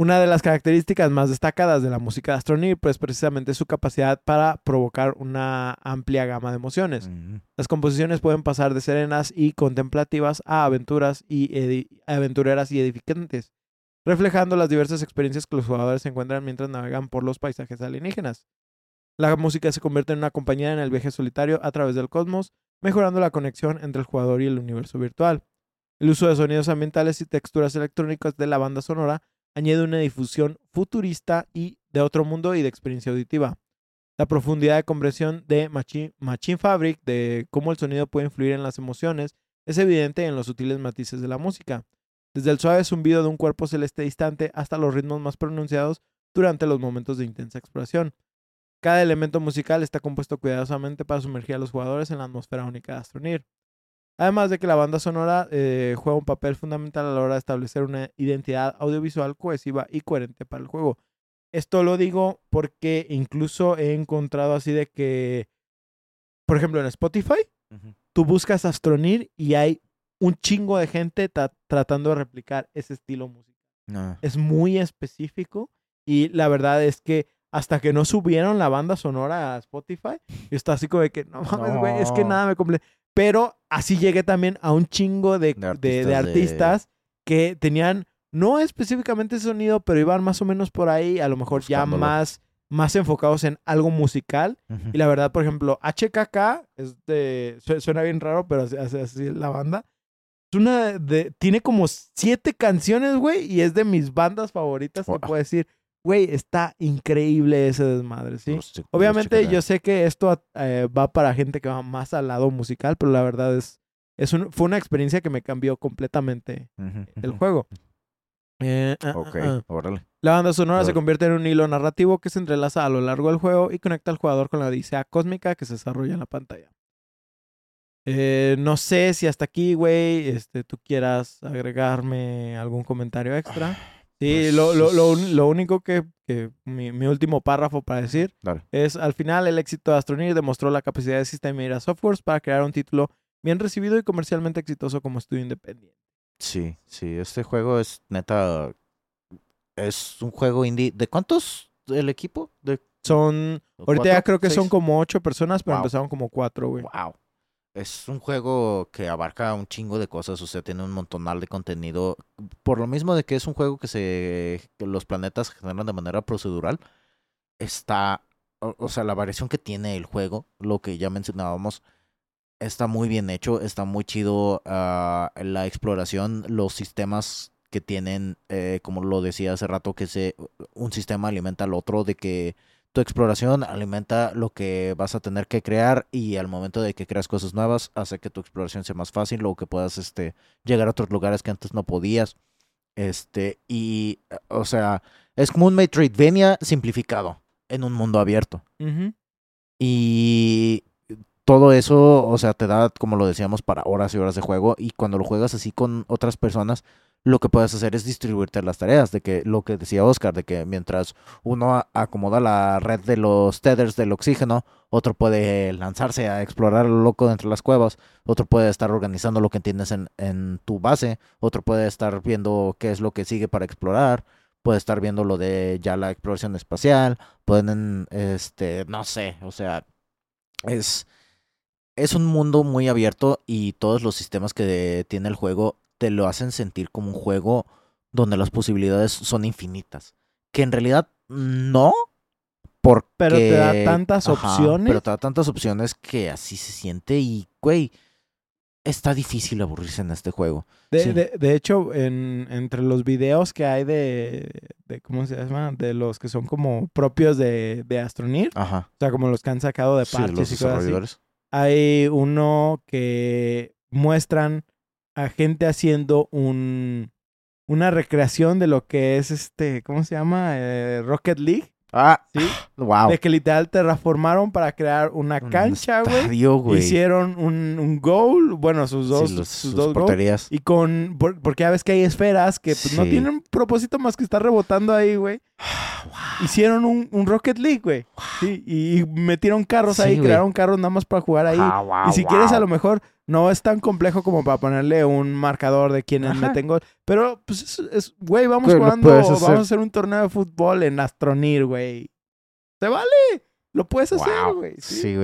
una de las características más destacadas de la música de Astroneer pues precisamente su capacidad para provocar una amplia gama de emociones. Ujú. Las composiciones pueden pasar de serenas y contemplativas a aventuras y aventureras y edificantes, reflejando las diversas experiencias que los jugadores encuentran mientras navegan por los paisajes alienígenas. La música se convierte en una compañía en el viaje solitario a través del cosmos, mejorando la conexión entre el jugador y el universo virtual. El uso de sonidos ambientales y texturas electrónicas de la banda sonora añade una difusión futurista y de otro mundo y de experiencia auditiva. La profundidad de comprensión de Machi- Machine Fabric de cómo el sonido puede influir en las emociones es evidente en los sutiles matices de la música, desde el suave zumbido de un cuerpo celeste distante hasta los ritmos más pronunciados durante los momentos de intensa exploración. Cada elemento musical está compuesto cuidadosamente para sumergir a los jugadores en la atmósfera única de Astroneer. Además de que la banda sonora eh, juega un papel fundamental a la hora de establecer una identidad audiovisual cohesiva y coherente para el juego. Esto lo digo porque incluso he encontrado así de que, por ejemplo, en Spotify, tú buscas Astroneer y hay un chingo de gente ta- tratando de replicar ese estilo musical. No. Es muy específico y la verdad es que hasta que no subieron la banda sonora a Spotify, yo estaba así como de que, no mames, güey, es que nada me cumple. Pero así llegué también a un chingo de, De artistas de- artistas que tenían, no específicamente sonido, pero iban más o menos por ahí, a lo mejor ya más, más enfocados en algo musical. Y la verdad, por ejemplo, HKK, es de, su- suena bien raro, pero así, es la banda. Es una de, tiene como siete canciones, güey, y es de mis bandas favoritas, te puedo decir. Güey, está increíble ese desmadre, ¿sí? Los che- los Obviamente yo sé que esto eh, va para gente que va más al lado musical, pero la verdad es, es un- fue una experiencia que me cambió completamente el juego. Eh, ah, Ok, ah, ah. órale. La banda sonora se convierte en un hilo narrativo que se entrelaza a lo largo del juego y conecta al jugador con la odisea cósmica que se desarrolla en la pantalla. Eh, no sé si hasta aquí, güey, este, tú quieras agregarme algún comentario extra. Sí, Pues, lo, lo, lo, lo único que, que mi, mi último párrafo para decir Dale. es, al final, el éxito de Astroneer demostró la capacidad de System Era Softworks para crear un título bien recibido y comercialmente exitoso como estudio independiente. Sí, sí, este juego es neta. Es un juego indie. ¿De cuántos el equipo? ¿De Son, ahorita ya creo que son como ocho personas, pero Wow. empezaron como cuatro, güey. Wow. Es un juego que abarca un chingo de cosas, o sea, tiene un montonal de contenido. Por lo mismo de que es un juego que se que los planetas generan de manera procedural, está, o, sea, la variación que tiene el juego, lo que ya mencionábamos, está muy bien hecho, está muy chido ah, la exploración, los sistemas que tienen, eh, como lo decía hace rato, que se, un sistema alimenta al otro, de que tu exploración alimenta lo que vas a tener que crear y al momento de que creas cosas nuevas hace que tu exploración sea más fácil o que puedas este llegar a otros lugares que antes no podías. Este, y o sea, es como un Metroidvania simplificado en un mundo abierto. Y todo eso, o sea, te da, como lo decíamos, para horas y horas de juego. Y cuando lo juegas así con otras personas, lo que puedes hacer es distribuirte las tareas. De que lo que decía Oscar, de que mientras uno acomoda la red de los tethers del oxígeno, otro puede lanzarse a explorar lo loco dentro de las cuevas, otro puede estar organizando lo que tienes en, en tu base, otro puede estar viendo qué es lo que sigue para explorar. Puede estar viendo lo de ya la exploración espacial, pueden, este, no sé, o sea, es, es un mundo muy abierto y todos los sistemas que tiene el juego te lo hacen sentir como un juego donde las posibilidades son infinitas. Que en realidad no, porque... Pero te da tantas Ajá, opciones. Pero te da tantas opciones que así se siente y, güey, está difícil aburrirse en este juego. De, Sí. de, de hecho, en, entre los videos que hay de, de, ¿cómo se llama? De los que son como propios de, de Astroneer, Ajá. o sea, como los que han sacado de Sí, parches los y cosas así. Hay uno que muestran a gente haciendo un una recreación de lo que es este, ¿cómo se llama? Eh, Rocket League, Ah, ¿sí? wow. De que literal terraformaron para crear una cancha, güey. Hicieron un, un goal, bueno, sus Sí, dos, los- sus sus dos goals. porterías. Y con. por- porque ya ves que hay esferas que pues, no tienen propósito más que estar rebotando ahí, güey. Hicieron un, un Rocket League, güey. Sí, y metieron carros Sí, ahí, güey. crearon carros nada más para jugar ahí. Ah, wow, y si quieres, a lo mejor no es tan complejo como para ponerle un marcador de quienes meten gol. Pero, pues, es, güey, vamos Güey, jugando. Vamos a hacer un torneo de fútbol en Astronir, güey. ¿Te vale? Lo puedes hacer, güey. Sí.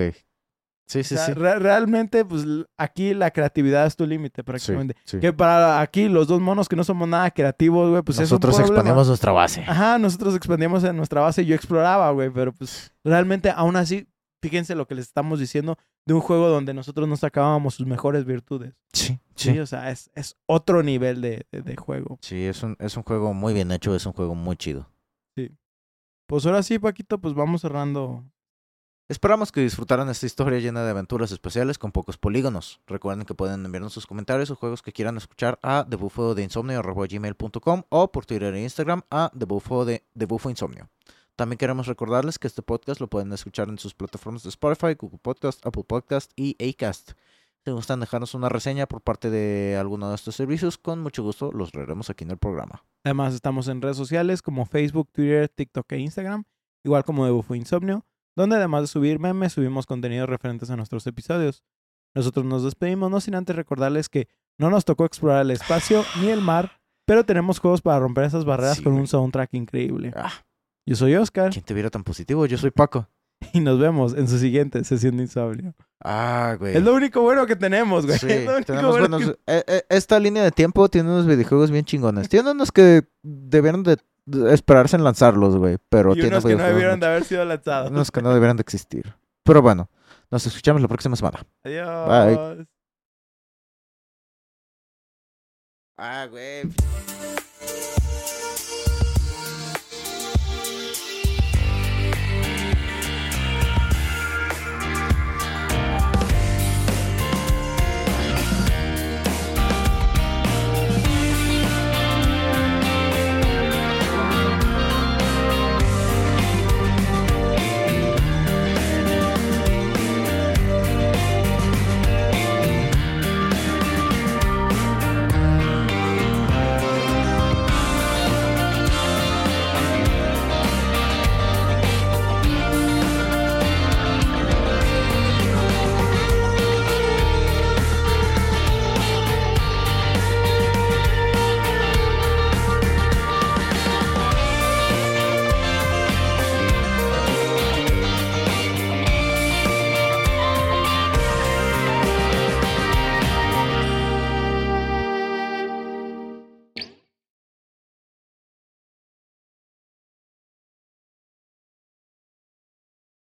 Sí. Sí, O sí, sea, sí. re- realmente, pues aquí la creatividad es tu límite, Sí, prácticamente. sí. Que para aquí, los dos monos que no somos nada creativos, güey, pues Nosotros es un expandimos nuestra base. Ajá, nosotros expandíamos en nuestra base yo exploraba, güey, pero pues realmente, aún así, fíjense lo que les estamos diciendo de un juego donde nosotros no sacábamos sus mejores virtudes. Sí, Sí, sí. o sea, es, es otro nivel de, de- de juego. Sí, es un, es un juego muy bien hecho, es un juego muy chido. Pues ahora sí, Paquito, pues vamos cerrando. Esperamos que disfrutaran esta historia llena de aventuras especiales con pocos polígonos. Recuerden que pueden enviarnos sus comentarios o juegos que quieran escuchar a debufo de gmail.com o por Twitter e Instagram a debufo de debufo insomnio. También queremos recordarles que este podcast lo pueden escuchar en sus plataformas de Spotify, Google Podcast, Apple Podcast y Acast. Si gustan dejarnos una reseña por parte de alguno de estos servicios, con mucho gusto los leeremos aquí en el programa. Además, estamos en redes sociales como Facebook, Twitter, TikTok e Instagram, igual como de Bufo Insomnio, donde además de subir memes, subimos contenidos referentes a nuestros episodios. Nosotros nos despedimos, no sin antes recordarles que no nos tocó explorar el espacio ni el mar, pero tenemos juegos para romper esas barreras Sí, con un soundtrack increíble. Ah, Yo soy Oscar ¿Quién te viera tan positivo? Yo soy Paco. y nos vemos en su siguiente sesión de insomnio. Ah, güey. Es lo único bueno que tenemos, güey. Sí, es lo único tenemos bueno buenos- que- eh, eh, esta línea de tiempo tiene unos videojuegos bien chingones. Tiene unos que debieron de de esperarse en lanzarlos, güey. Pero Y unos que no debieron de haber sido lanzados. unos que no debieron de existir. Pero bueno, nos escuchamos la próxima semana. Adiós. Ah, güey.